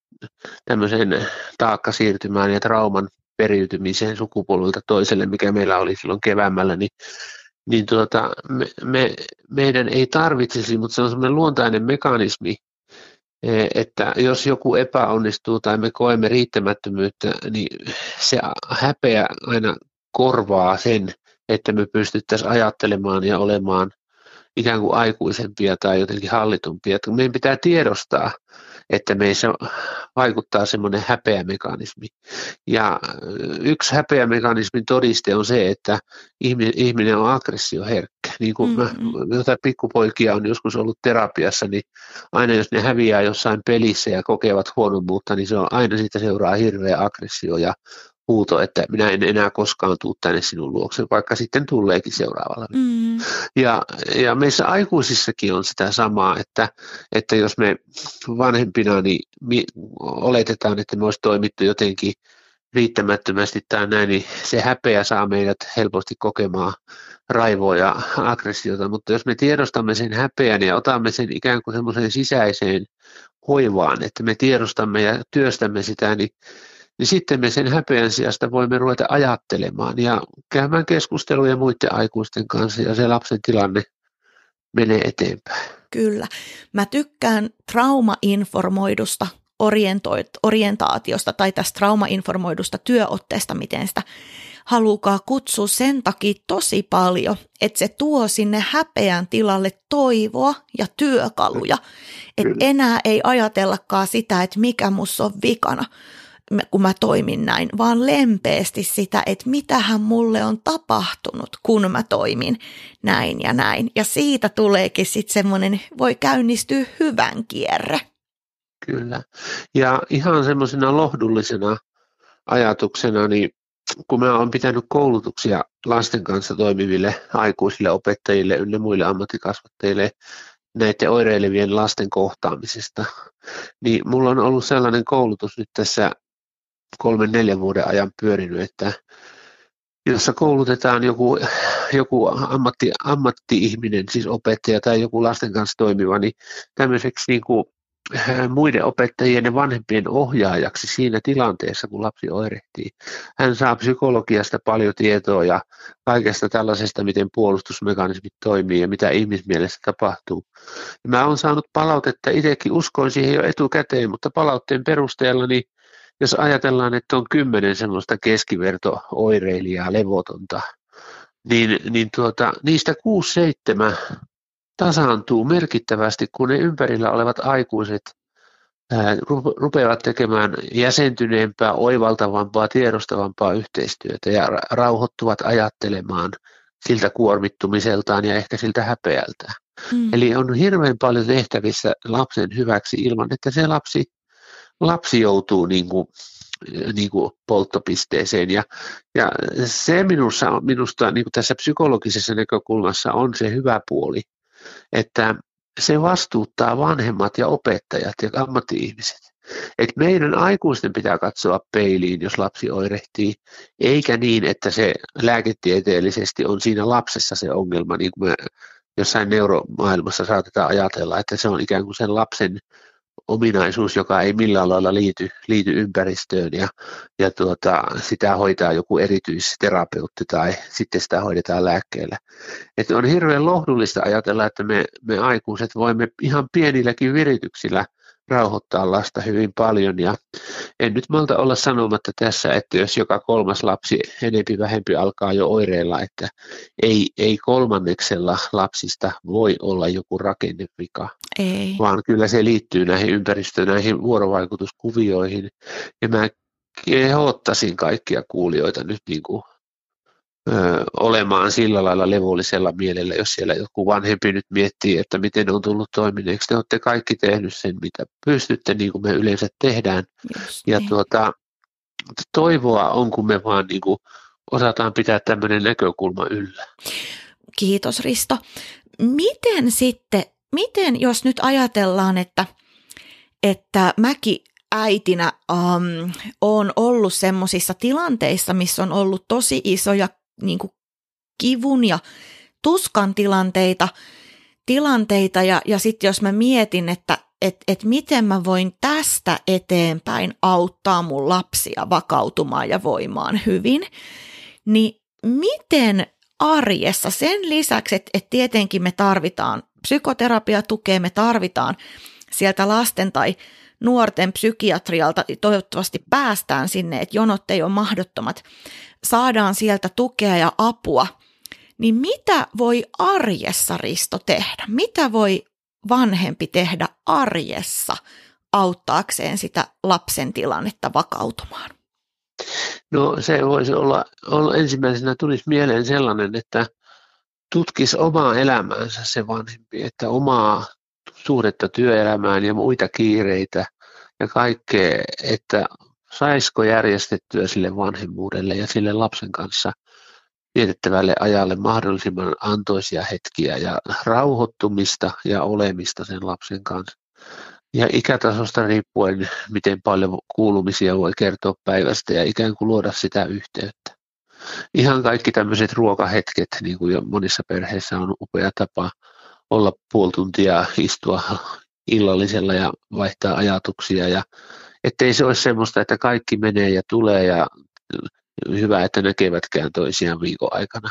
tämmöiseen taakkasiirtymään ja trauman periytymiseen sukupolvilta toiselle, mikä meillä oli silloin keväämällä, niin, niin tuota, me, me, meidän ei tarvitsisi, mutta se on semmoinen luontainen mekanismi, että jos joku epäonnistuu tai me koemme riittämättömyyttä, niin se häpeä aina korvaa sen, että me pystyttäisiin ajattelemaan ja olemaan ikään kuin aikuisempia tai jotenkin hallitumpia. Meidän pitää tiedostaa, että meissä vaikuttaa semmoinen häpeämekanismi. Ja yksi häpeämekanismin todiste on se, että ihminen on aggressioherkkä. Niin kuin mm-hmm. mä, jotain pikkupoikia on joskus ollut terapiassa, niin aina jos ne häviää jossain pelissä ja kokevat huonommuutta, niin se on aina siitä seuraa hirveä aggressio ja huuto, että minä en enää koskaan tule tänne sinun luokse, vaikka sitten tuleekin seuraavalla. Mm. Ja, ja meissä aikuisissakin on sitä samaa, että, että jos me vanhempina niin mi, oletetaan, että me olisi toimittu jotenkin riittämättömästi tai näin, niin se häpeä saa meidät helposti kokemaan raivoa ja aggressiota, mutta jos me tiedostamme sen häpeän ja otamme sen ikään kuin semmoiseen sisäiseen hoivaan, että me tiedostamme ja työstämme sitä, niin niin sitten me sen häpeän sijasta voimme ruveta ajattelemaan ja käymään keskusteluja muiden aikuisten kanssa ja se lapsen tilanne menee eteenpäin. Kyllä. Mä tykkään traumainformoidusta orientaatiosta tai tästä traumainformoidusta työotteesta, miten sitä halukaa kutsua sen takia tosi paljon, että se tuo sinne häpeän tilalle toivoa ja työkaluja. Että enää ei ajatellakaan sitä, että mikä musta on vikana, kun mä toimin näin, vaan lempeästi sitä, että mitähän mulle on tapahtunut, kun mä toimin näin ja näin. Ja siitä tuleekin sitten semmoinen, voi käynnistyä hyvän kierre. Kyllä. Ja ihan semmoisena lohdullisena ajatuksena, niin kun mä oon pitänyt koulutuksia lasten kanssa toimiville aikuisille opettajille ynnä muille ammattikasvattajille näiden oireilevien lasten kohtaamisesta, niin mulla on ollut sellainen koulutus nyt tässä kolmen neljän vuoden ajan pyörinyt, että jossa koulutetaan joku, joku ammatti, ammatti-ihminen, siis opettaja tai joku lasten kanssa toimiva, niin tämmöiseksi niin kuin muiden opettajien ja vanhempien ohjaajaksi siinä tilanteessa, kun lapsi oirehtii. Hän saa psykologiasta paljon tietoa ja kaikesta tällaisesta, miten puolustusmekanismit toimii ja mitä ihmismielessä tapahtuu. Ja mä olen saanut palautetta, itsekin uskoin siihen jo etukäteen, mutta palautteen perusteella, niin jos ajatellaan, että on kymmenen semmoista keskiverto-oireilijaa levotonta, niin, niin tuota, niistä kuusi seitsemän tasaantuu merkittävästi, kun ne ympärillä olevat aikuiset rupeavat tekemään jäsentyneempää, oivaltavampaa, tiedostavampaa yhteistyötä ja rauhoittuvat ajattelemaan siltä kuormittumiseltaan ja ehkä siltä häpeältä. Mm. Eli on hirveän paljon tehtävissä lapsen hyväksi ilman, että se lapsi, lapsi joutuu niin kuin, niin kuin polttopisteeseen. Ja, ja se minusta, minusta niin kuin tässä psykologisessa näkökulmassa on se hyvä puoli, että se vastuuttaa vanhemmat ja opettajat ja ammatti-ihmiset. Et meidän aikuisten pitää katsoa peiliin, jos lapsi oirehtii, eikä niin, että se lääketieteellisesti on siinä lapsessa se ongelma, niin kuin me jossain neuromaailmassa saatetaan ajatella, että se on ikään kuin sen lapsen ominaisuus, joka ei millään lailla liity, liity ympäristöön ja, ja tuota, sitä hoitaa joku erityisterapeutti tai sitten sitä hoidetaan lääkkeellä. Et on hirveän lohdullista ajatella, että me, me aikuiset voimme ihan pienilläkin virityksillä – rauhoittaa lasta hyvin paljon ja en nyt malta olla sanomatta tässä, että jos joka kolmas lapsi enempi vähempi alkaa jo oireilla, että ei, ei kolmanneksella lapsista voi olla joku rakennevika, ei. vaan kyllä se liittyy näihin ympäristöön, näihin vuorovaikutuskuvioihin ja mä kehottaisin kaikkia kuulijoita nyt niin kuin olemaan sillä lailla levollisella mielellä, jos siellä joku vanhempi nyt miettii, että miten on tullut toimineeksi. Te olette kaikki tehnyt sen, mitä pystytte, niin kuin me yleensä tehdään. Just ja niin. tuota, toivoa on, kun me vaan niin kuin osataan pitää tämmöinen näkökulma yllä. Kiitos Risto. Miten sitten, miten jos nyt ajatellaan, että, että mäkin äitinä um, on ollut semmoisissa tilanteissa, missä on ollut tosi isoja niin kuin kivun ja tuskan tilanteita, tilanteita. Ja, ja sitten jos mä mietin, että et, et miten mä voin tästä eteenpäin auttaa mun lapsia vakautumaan ja voimaan hyvin, niin miten arjessa sen lisäksi, että, että tietenkin me tarvitaan psykoterapiatukea, me tarvitaan sieltä lasten tai nuorten psykiatrialta, toivottavasti päästään sinne, että jonot ei ole mahdottomat, saadaan sieltä tukea ja apua, niin mitä voi arjessa Risto tehdä? Mitä voi vanhempi tehdä arjessa auttaakseen sitä lapsen tilannetta vakautumaan? No se voisi olla, olla ensimmäisenä tulisi mieleen sellainen, että tutkisi omaa elämäänsä se vanhempi, että omaa suhdetta työelämään ja muita kiireitä ja kaikkea, että saisiko järjestettyä sille vanhemmuudelle ja sille lapsen kanssa vietettävälle ajalle mahdollisimman antoisia hetkiä ja rauhoittumista ja olemista sen lapsen kanssa. Ja ikätasosta riippuen, miten paljon kuulumisia voi kertoa päivästä ja ikään kuin luoda sitä yhteyttä. Ihan kaikki tämmöiset ruokahetket, niin kuin jo monissa perheissä on upea tapa olla puoli tuntia istua illallisella ja vaihtaa ajatuksia ja ettei se olisi semmoista, että kaikki menee ja tulee ja hyvä, että näkevätkään toisiaan viikon aikana.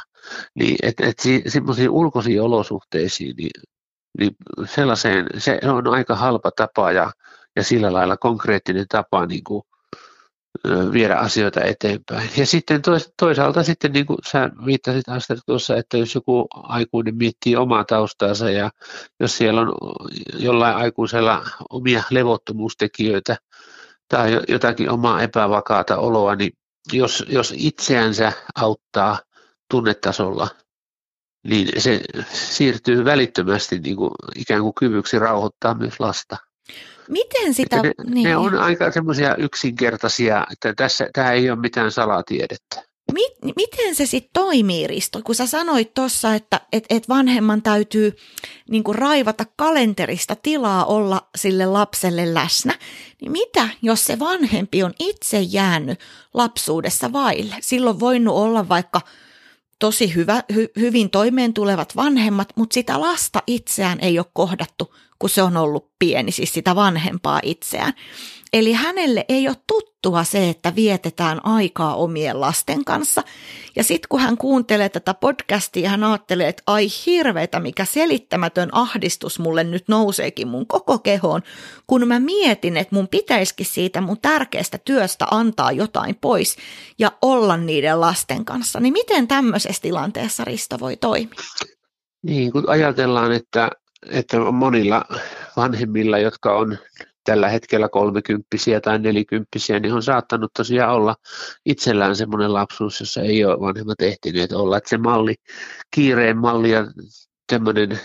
Niin, että et semmoisiin ulkoisiin olosuhteisiin, niin, niin sellaiseen, se on aika halpa tapa ja, ja sillä lailla konkreettinen tapa niin kuin, viedä asioita eteenpäin. Ja sitten toisaalta sitten niin kuin sä viittasit Astrid tuossa, että jos joku aikuinen miettii omaa taustaansa ja jos siellä on jollain aikuisella omia levottomuustekijöitä tai jotakin omaa epävakaata oloa, niin jos, jos itseänsä auttaa tunnetasolla, niin se siirtyy välittömästi niin kuin, ikään kuin kyvyksi rauhoittaa myös lasta. Miten sitä... ne, niin. ne on aika semmoisia yksinkertaisia, että tässä, tämä ei ole mitään salatiedettä. Mi- miten se sitten toimii, Risto? Kun sä sanoit tuossa, että et, et vanhemman täytyy niinku raivata kalenterista tilaa olla sille lapselle läsnä, niin mitä, jos se vanhempi on itse jäänyt lapsuudessa vaille? Silloin voinut olla vaikka tosi hyvä, hy, hyvin toimeen tulevat vanhemmat, mutta sitä lasta itseään ei ole kohdattu kun se on ollut pieni, siis sitä vanhempaa itseään. Eli hänelle ei ole tuttua se, että vietetään aikaa omien lasten kanssa. Ja sitten kun hän kuuntelee tätä podcastia, hän ajattelee, että ai hirveetä, mikä selittämätön ahdistus mulle nyt nouseekin mun koko kehoon, kun mä mietin, että mun pitäisikin siitä mun tärkeästä työstä antaa jotain pois ja olla niiden lasten kanssa. Niin miten tämmöisessä tilanteessa Risto voi toimia? Niin, kun ajatellaan, että, että monilla vanhemmilla, jotka on tällä hetkellä kolmekymppisiä tai nelikymppisiä, niin on saattanut tosiaan olla itsellään semmoinen lapsuus, jossa ei ole vanhemmat ehtineet olla. Että se malli, kiireen malli ja tämmöinen,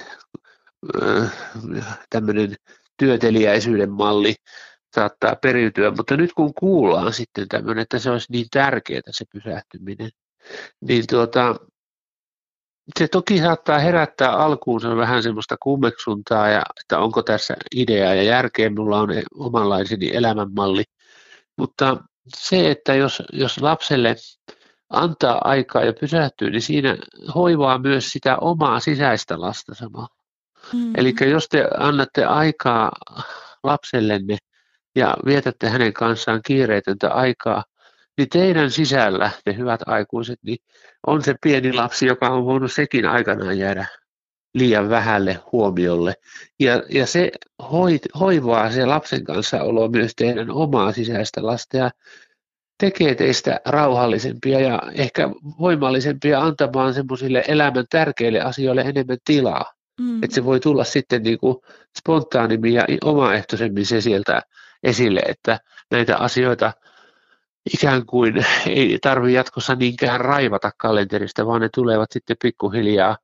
tämmöinen työteliäisyyden malli saattaa periytyä, mutta nyt kun kuullaan sitten tämmöinen, että se olisi niin tärkeää se pysähtyminen, niin tuota, se toki saattaa herättää alkuun se vähän semmoista kummeksuntaa, ja, että onko tässä ideaa ja järkeä, minulla on omanlaiseni elämänmalli. Mutta se, että jos, jos lapselle antaa aikaa ja pysähtyy, niin siinä hoivaa myös sitä omaa sisäistä lasta samalla. Mm. Eli jos te annatte aikaa lapsellenne ja vietätte hänen kanssaan kiireetöntä aikaa, niin teidän sisällä, te hyvät aikuiset, niin on se pieni lapsi, joka on voinut sekin aikanaan jäädä liian vähälle huomiolle. Ja, ja se hoit, hoivaa se lapsen kanssa olo myös teidän omaa sisäistä lasta ja tekee teistä rauhallisempia ja ehkä voimallisempia antamaan semmoisille elämän tärkeille asioille enemmän tilaa. Mm. Että se voi tulla sitten niin kuin spontaanimmin ja omaehtoisemmin se sieltä esille, että näitä asioita – ikään kuin ei tarvitse jatkossa niinkään raivata kalenterista, vaan ne tulevat sitten pikkuhiljaa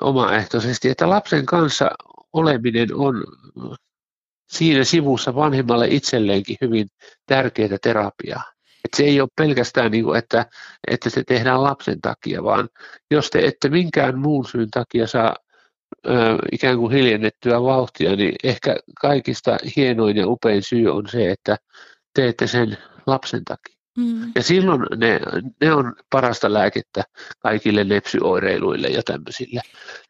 omaehtoisesti, että lapsen kanssa oleminen on siinä sivussa vanhemmalle itselleenkin hyvin tärkeää terapiaa. Että se ei ole pelkästään niin kuin, että, että se tehdään lapsen takia, vaan jos te ette minkään muun syyn takia saa ö, ikään kuin hiljennettyä vauhtia, niin ehkä kaikista hienoin ja upein syy on se, että teette sen lapsen takia. Mm. Ja silloin ne, ne on parasta lääkettä kaikille lepsyoireiluille ja tämmöisille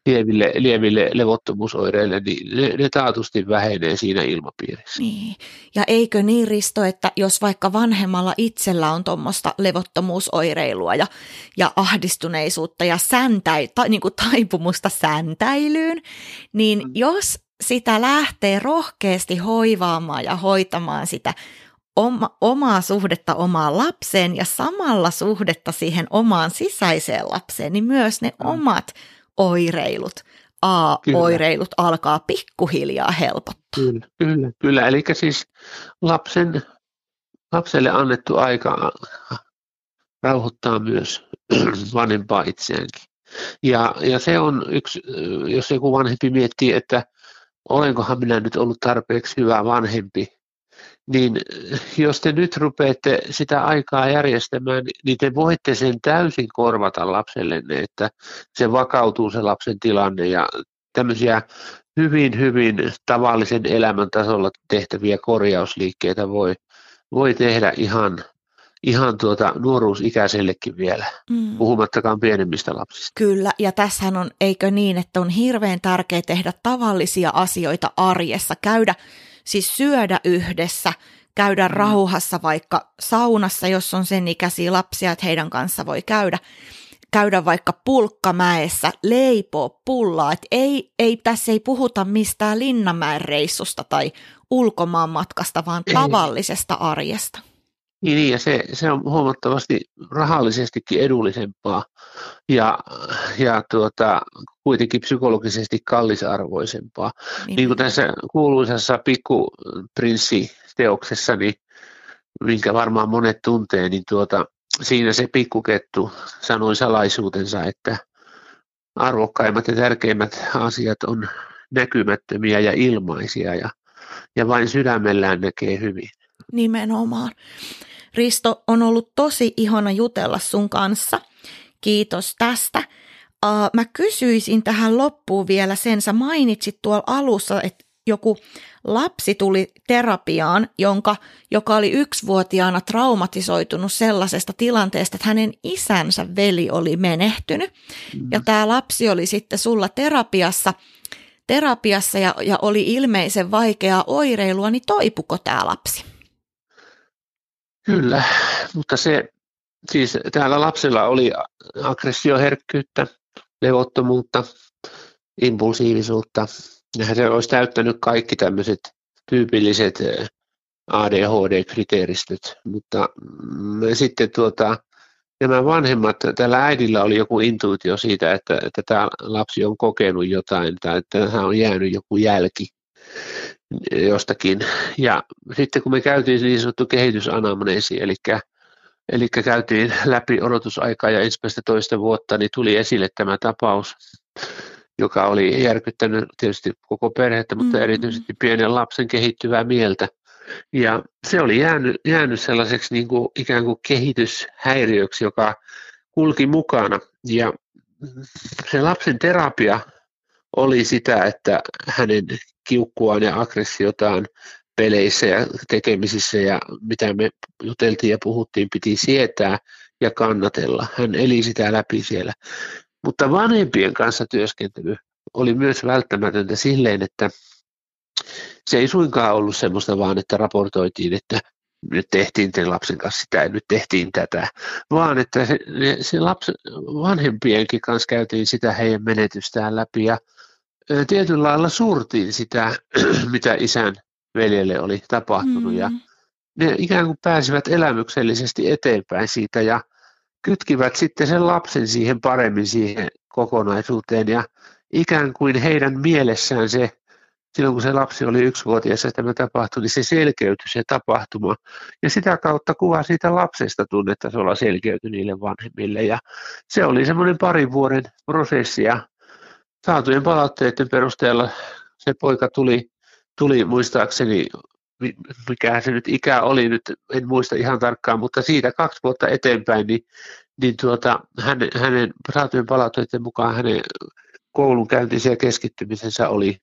lieville, lieville levottomuusoireille, niin ne, ne taatusti vähenee siinä ilmapiirissä. Niin. Ja eikö niin Risto, että jos vaikka vanhemmalla itsellä on tuommoista levottomuusoireilua ja, ja ahdistuneisuutta ja säntäi, ta, niin kuin taipumusta säntäilyyn, niin mm. jos sitä lähtee rohkeasti hoivaamaan ja hoitamaan sitä oma, omaa suhdetta omaan lapseen ja samalla suhdetta siihen omaan sisäiseen lapseen, niin myös ne mm. omat oireilut, A-oireilut kyllä. alkaa pikkuhiljaa helpottaa. Kyllä, kyllä, kyllä. Eli siis lapsen, lapselle annettu aika rauhoittaa myös vanhempaa itseäänkin. Ja, ja se on yksi, jos joku vanhempi miettii, että olenkohan minä nyt ollut tarpeeksi hyvä vanhempi, niin jos te nyt rupeatte sitä aikaa järjestämään, niin te voitte sen täysin korvata lapsellenne, että se vakautuu se lapsen tilanne ja tämmöisiä hyvin, hyvin tavallisen elämän tasolla tehtäviä korjausliikkeitä voi, voi tehdä ihan, ihan tuota nuoruusikäisellekin vielä, mm. puhumattakaan pienemmistä lapsista. Kyllä, ja tässähän on, eikö niin, että on hirveän tärkeää tehdä tavallisia asioita arjessa, käydä siis syödä yhdessä, käydä mm. rauhassa vaikka saunassa, jos on sen ikäisiä lapsia, että heidän kanssa voi käydä, käydä vaikka pulkkamäessä, leipoa pullaa, että ei, ei, tässä ei puhuta mistään Linnanmäen reissusta tai ulkomaan matkasta, vaan tavallisesta arjesta. Niin, niin ja se, se on huomattavasti rahallisestikin edullisempaa ja, ja tuota, kuitenkin psykologisesti kallisarvoisempaa. Niin. niin kuin tässä kuuluisassa pikkuprinssi-teoksessa, niin, minkä varmaan monet tuntee, niin tuota, siinä se pikkukettu sanoi salaisuutensa, että arvokkaimmat ja tärkeimmät asiat on näkymättömiä ja ilmaisia ja, ja vain sydämellään näkee hyvin. Nimenomaan. Risto, on ollut tosi ihana jutella sun kanssa. Kiitos tästä. Uh, mä kysyisin tähän loppuun vielä sen, sä mainitsit tuolla alussa, että joku lapsi tuli terapiaan, jonka, joka oli yksivuotiaana traumatisoitunut sellaisesta tilanteesta, että hänen isänsä veli oli menehtynyt. Mm. Ja tämä lapsi oli sitten sulla terapiassa terapiassa ja, ja oli ilmeisen vaikeaa oireilua, niin toipuko tämä lapsi? Kyllä, mutta se, siis täällä lapsella oli aggressioherkkyyttä, levottomuutta, impulsiivisuutta. Ja se olisi täyttänyt kaikki tämmöiset tyypilliset eh, ADHD-kriteeristöt, mutta mm, sitten tuota, nämä vanhemmat, tällä äidillä oli joku intuitio siitä, että, että tämä lapsi on kokenut jotain tai että hän on jäänyt joku jälki jostakin. Ja sitten kun me käytiin niin sanottu kehitysanamneesi, eli, eli käytiin läpi odotusaikaa ja ensimmäistä toista vuotta, niin tuli esille tämä tapaus, joka oli järkyttänyt tietysti koko perhettä, mutta mm-hmm. erityisesti pienen lapsen kehittyvää mieltä. Ja se oli jäänyt, jäänyt sellaiseksi niin kuin ikään kuin kehityshäiriöksi, joka kulki mukana. Ja se lapsen terapia oli sitä, että hänen kiukkuaan ja aggressiotaan peleissä ja tekemisissä ja mitä me juteltiin ja puhuttiin, piti sietää ja kannatella. Hän eli sitä läpi siellä. Mutta vanhempien kanssa työskentely oli myös välttämätöntä silleen, että se ei suinkaan ollut semmoista vaan, että raportoitiin, että nyt tehtiin sen lapsen kanssa sitä ja nyt tehtiin tätä, vaan että se, se lapsen, vanhempienkin kanssa käytiin sitä heidän menetystään läpi ja tietyllä lailla suurtiin sitä, mitä isän veljelle oli tapahtunut mm. ja ne ikään kuin pääsivät elämyksellisesti eteenpäin siitä ja kytkivät sitten sen lapsen siihen paremmin siihen kokonaisuuteen ja ikään kuin heidän mielessään se, silloin kun se lapsi oli yksivuotias ja tämä tapahtui, niin se selkeytyi se tapahtuma. Ja sitä kautta kuva siitä lapsesta tunnetasolla selkeytyi niille vanhemmille. Ja se oli semmoinen parin vuoden prosessi ja saatujen palautteiden perusteella se poika tuli, tuli muistaakseni mikä se nyt ikä oli, nyt en muista ihan tarkkaan, mutta siitä kaksi vuotta eteenpäin, niin, niin tuota, hänen, hänen saatujen palautteiden mukaan hänen koulunkäyntinsä ja keskittymisensä oli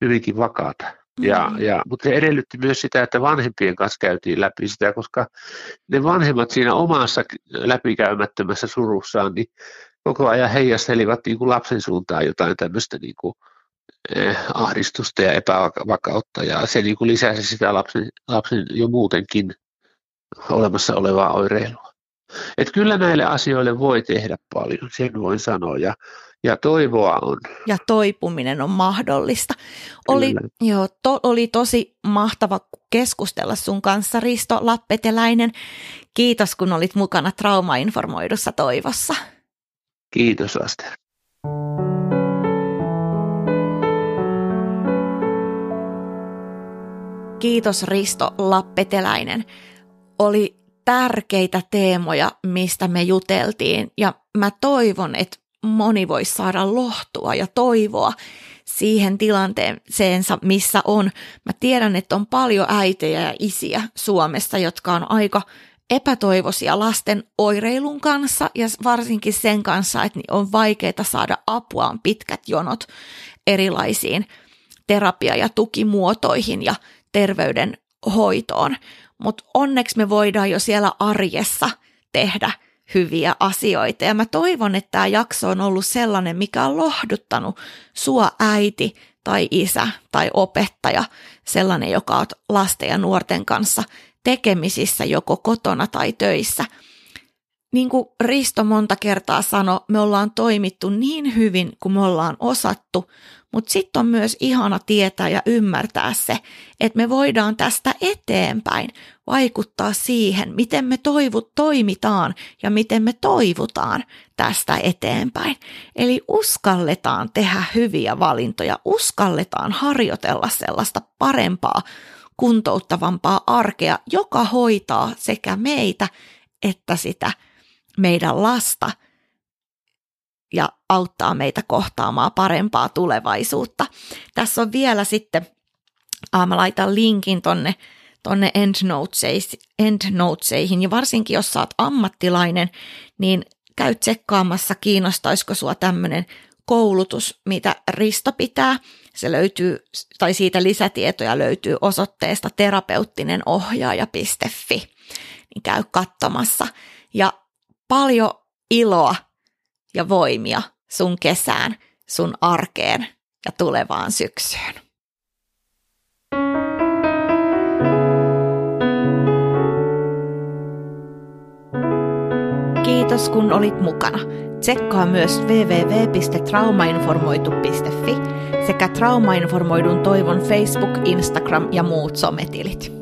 hyvinkin vakaata. Mm-hmm. Ja, ja, mutta se edellytti myös sitä, että vanhempien kanssa käytiin läpi sitä, koska ne vanhemmat siinä omassa läpikäymättömässä surussaan, niin koko ajan heijastelivat niin kuin lapsen suuntaan jotain tämmöistä niin kuin, eh, ahdistusta ja epävakautta, ja se niin kuin lisäsi sitä lapsen, lapsen jo muutenkin olemassa olevaa oireilua. Et kyllä näille asioille voi tehdä paljon, sen voin sanoa, ja, ja toivoa on. Ja toipuminen on mahdollista. Oli, joo, to, oli tosi mahtava keskustella sun kanssa, Risto Lappeteläinen. Kiitos, kun olit mukana traumainformoidussa toivossa. Kiitos, Aster. Kiitos Risto Lappeteläinen. Oli tärkeitä teemoja, mistä me juteltiin ja mä toivon, että moni voisi saada lohtua ja toivoa siihen tilanteeseensa, missä on. Mä tiedän, että on paljon äitejä ja isiä Suomessa, jotka on aika epätoivoisia lasten oireilun kanssa ja varsinkin sen kanssa, että on vaikeaa saada apua, on pitkät jonot erilaisiin terapia- ja tukimuotoihin ja terveydenhoitoon. Mutta onneksi me voidaan jo siellä arjessa tehdä hyviä asioita. Ja mä toivon, että tämä jakso on ollut sellainen, mikä on lohduttanut sua äiti tai isä tai opettaja, sellainen, joka on lasten ja nuorten kanssa tekemisissä joko kotona tai töissä. Niin kuin Risto monta kertaa sanoi, me ollaan toimittu niin hyvin kuin me ollaan osattu, mutta sitten on myös ihana tietää ja ymmärtää se, että me voidaan tästä eteenpäin vaikuttaa siihen, miten me toivu, toimitaan ja miten me toivutaan tästä eteenpäin. Eli uskalletaan tehdä hyviä valintoja, uskalletaan harjoitella sellaista parempaa kuntouttavampaa arkea, joka hoitaa sekä meitä että sitä meidän lasta ja auttaa meitä kohtaamaan parempaa tulevaisuutta. Tässä on vielä sitten, äh, mä laitan linkin tonne, tonne endnotesihin, ja varsinkin jos oot ammattilainen, niin käy tsekkaamassa, kiinnostaisiko sua tämmöinen koulutus, mitä Risto pitää se löytyy, tai siitä lisätietoja löytyy osoitteesta terapeuttinenohjaaja.fi. niin käy katsomassa. Ja paljon iloa ja voimia sun kesään, sun arkeen ja tulevaan syksyyn. Kiitos kun olit mukana. Tsekkaa myös www.traumainformoitu.fi sekä traumainformoidun toivon Facebook, Instagram ja muut sometilit.